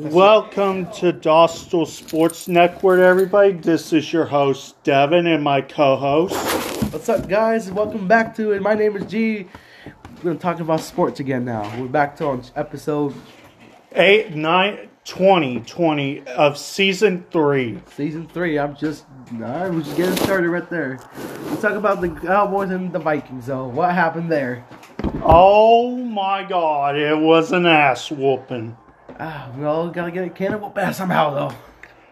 Welcome to Dostal Sports Network, everybody. This is your host, Devin, and my co host. What's up, guys? Welcome back to it. My name is G. We're going to talk about sports again now. We're back to on episode 8, 9, 20, 20 of season 3. season three. I'm just, all right, we're just getting started right there. Let's talk about the Cowboys and the Vikings, though. What happened there? Oh my god, it was an ass whooping. Ah, we all got to get a can of whoop ass somehow, though.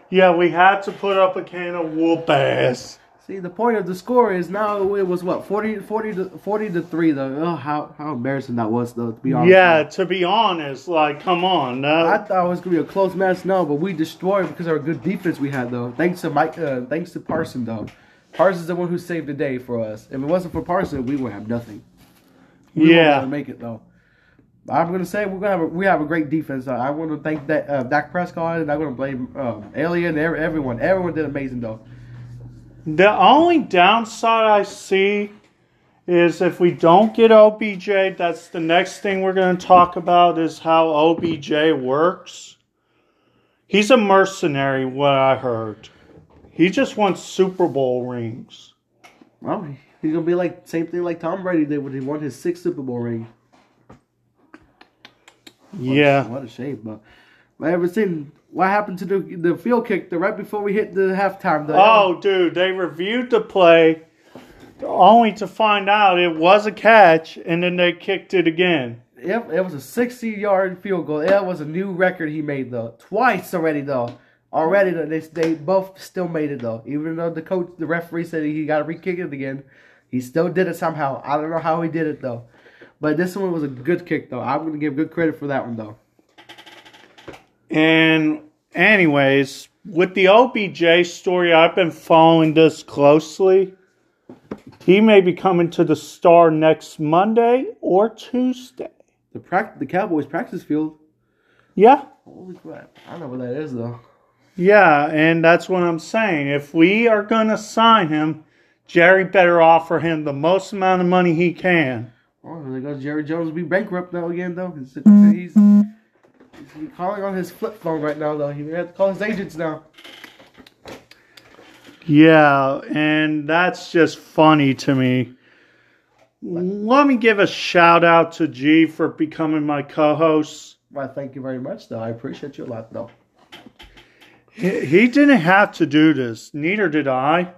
Yeah, we had to put up a can of whoop ass. See, the point of the score is now it was what 40, 40 to 40 to 3, though. Oh, how, how embarrassing that was, though, to be honest. Yeah, to be honest, like, come on. I Uh, thought it was gonna be a close match, no, but we destroyed because of our good defense we had though. Thanks to Mike, uh, thanks to Parson though. Parson's the one who saved the day for us. If it wasn't for Parson, we would have nothing. We Yeah. make it though. I'm gonna say we're gonna have a, we have a great defense. Uh, I want to thank that uh, Dak Prescott, and I'm gonna blame um, Alien, every, everyone. Everyone did amazing though. the only downside I see is if we don't get OBJ, that's the next thing we're going to talk about is how OBJ works. He's a mercenary, what I heard. He just wants Super Bowl rings. Well, he's gonna be like same thing like Tom Brady did when he won his sixth Super Bowl ring. Yeah. What a shame, but I ever seen what happened to the the field kick the right before we hit the halftime. The, Oh, dude, they reviewed the play only to find out it was a catch and then they kicked it again. Yep, it was a 60 yard field goal. That was a new record he made though. Twice already though. Already though, they they both still made it though. Even though the coach, the referee said he got to re-kick it again, he still did it somehow. I don't know how he did it though. But this one was a good kick though. I'm gonna give good credit for that one though. And anyways, with the OBJ story, I've been following this closely. He may be coming to the star next Monday or Tuesday. The prac- the Cowboys practice field. Yeah. Holy crap! I don't know where that is though. Yeah, and that's what I'm saying. If we are going to sign him, Jerry better offer him the most amount of money he can. Oh, there goes Jerry Jones be bankrupt now again though. He's, mm-hmm. he's, he's calling on his flip phone right now though. He had to call his agents now. Yeah, and that's just funny to me. Let me give a shout out to G for becoming my co host. Why, thank you very much, though. I appreciate you a lot, though. He he didn't have to do this, neither did I.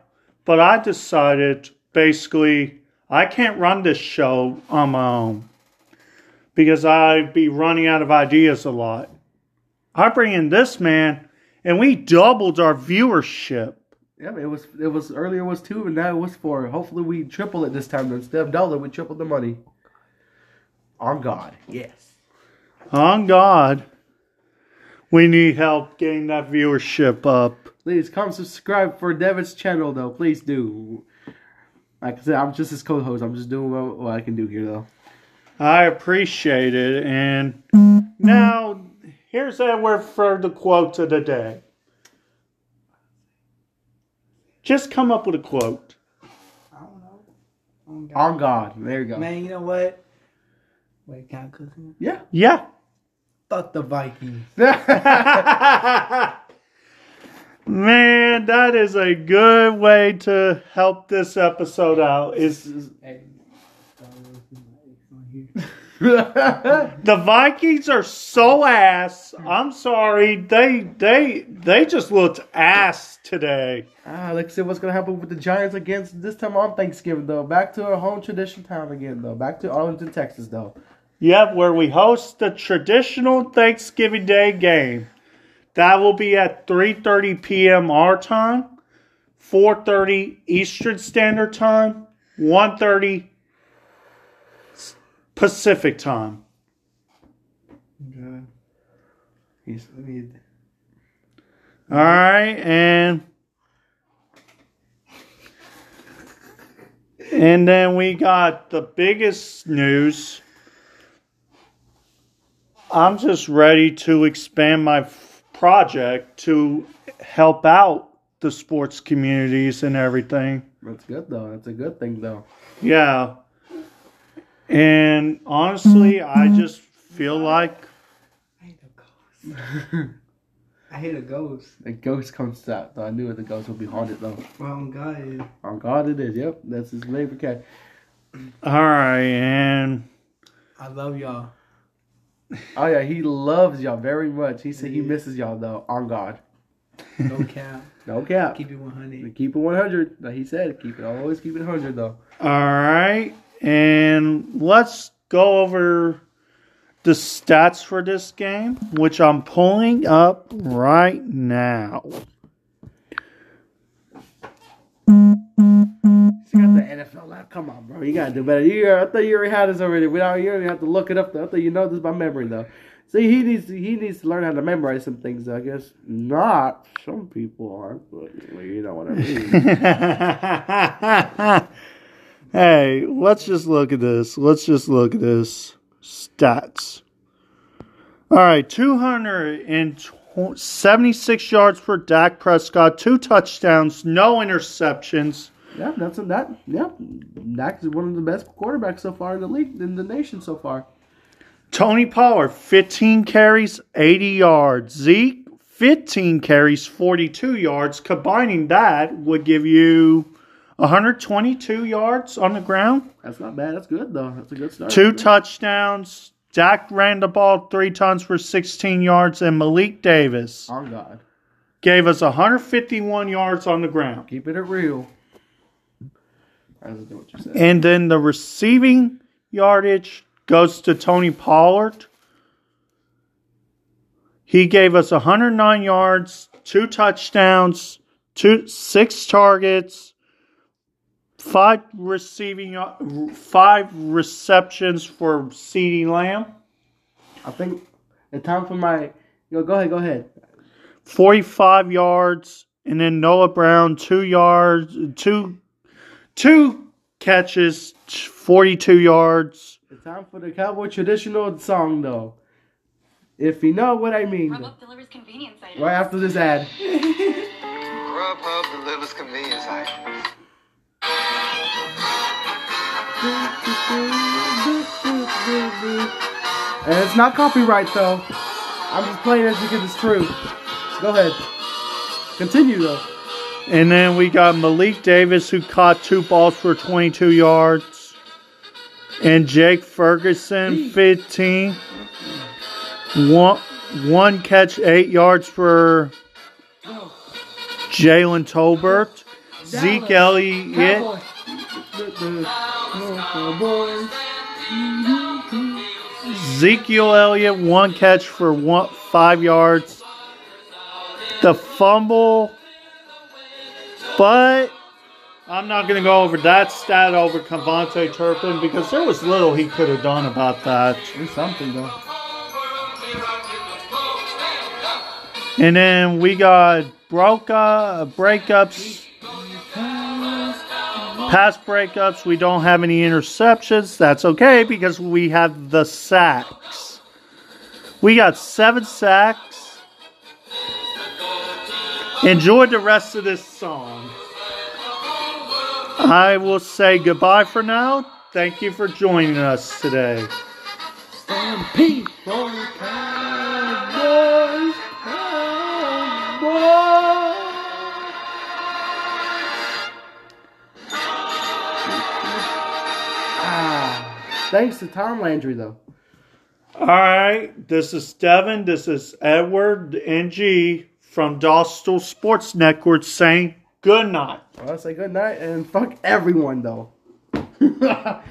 But I decided basically I can't run this show on my own because I'd be running out of ideas a lot. I bring in this man and we doubled our viewership. Yeah, it was it was earlier was two, and now it was four. Hopefully, we triple it this time. Instead of double it, we triple the money. On God, yes. On God, we need help getting that viewership up. Please come subscribe for Devin's channel, though. Please do. Like I said, I'm just his co-host. I'm just doing what, what I can do here, though. I appreciate it. And now, here's Edward for the quote of the day. Just come up with a quote. I don't know. Oh, God. On God, there you go. Man, you know what? Wait, can I cook him? Yeah. Yeah. Fuck the Vikings. Man, that is a good way to help this episode out. Is Hey, Star Wars is my ex on here. the Vikings are so ass. I'm sorry. They they they just looked ass today. ah, let's see what's gonna happen with the Giants against this time on Thanksgiving, though. Back to our home tradition town again, though. Back to Arlington, Texas, though. Yep, where we host the traditional Thanksgiving Day game. That will be at 3:30 p.m. our time, 4:30 Eastern Standard Time, 1:30 Pacific Time. Okay. All right, and and then we got the biggest news. I'm just ready to expand my project to help out the sports communities and everything. that's good, though. That's a good thing, though. Yeah. And honestly, I mm-hmm. just feel like I hate no cost. I hate a ghost. The ghost comes out. Though I knew it. The ghost would be haunted though. Well, God. On God, it is. Yep, that's his favorite cat. All right, and I love y'all. Oh yeah, he loves y'all very much. He said he misses y'all though. On God, No cap. no cap. Keep it 100. Keep it 100. Like he said, keep it always keep it 100 though. all right, and let's go over the stats for this game, which I'm pulling up right now. You got the NFL lap. Come on, bro. You gotta do better. You, I thought you already had this already. Without you don't have to look it up. Though. I thought you know this by memory though. See, he needs to, he needs to learn how to memorize some things. I guess not. Some people aren't, but you know what I mean. hey, let's just look at this. Let's just look at this. Stats. All right, 276 yards for Dak Prescott, two touchdowns, no interceptions. yeah, that's a, that. Yeah, Dak is one of the best quarterbacks so far in the league in the nation so far. Tony Pollard, 15 carries, 80 yards. Zeke, 15 carries, 42 yards. Combining that would give you 122 yards on the ground. That's not bad. That's good though. That's a good start. Two touchdowns. Dak ran the ball three times for 16 yards, and Malik Davis On God, gave us 151 yards on the ground. keeping it real. What you said. And then the receiving yardage goes to Tony Pollard. He gave us 109 yards, two touchdowns, two six targets, five receiving uh, five receptions for CeeDee Lamb, I think the time for my. Yo, go ahead. Go ahead. 45 yards, and then Noah Brown two yards, two two catches, 42 yards. It's time for the cowboy traditional song, though. If you know what I mean. Grubhub delivers convenience items. Right after this ad. Grubhub delivers convenience items. And it's not copyright, though. I'm just playing it because it's true. Go ahead. Continue, though. And then we got Malik Davis who caught two balls for 22 yards. And Jake Ferguson, 15. One, one catch, eight yards for Jalen Tolbert. Zeke Elliott, Ezekiel Elliott, one catch for one, five yards. The fumble, but I'm not going to go over that stat over KaVontae Turpin because there was little he could have done about that. It's something, though. And then we got broke uh, breakups, pass breakups. We don't have any interceptions. That's okay because we have the sacks. We got seven sacks. Enjoy the rest of this song. I will say goodbye for now. Thank you for joining us today. Stampede for Ah, thanks to Tom Landry, though. All right, this is Devin. This is Edward NG from Dostal Sports Network saying good night. Well, I say good night and fuck everyone, though.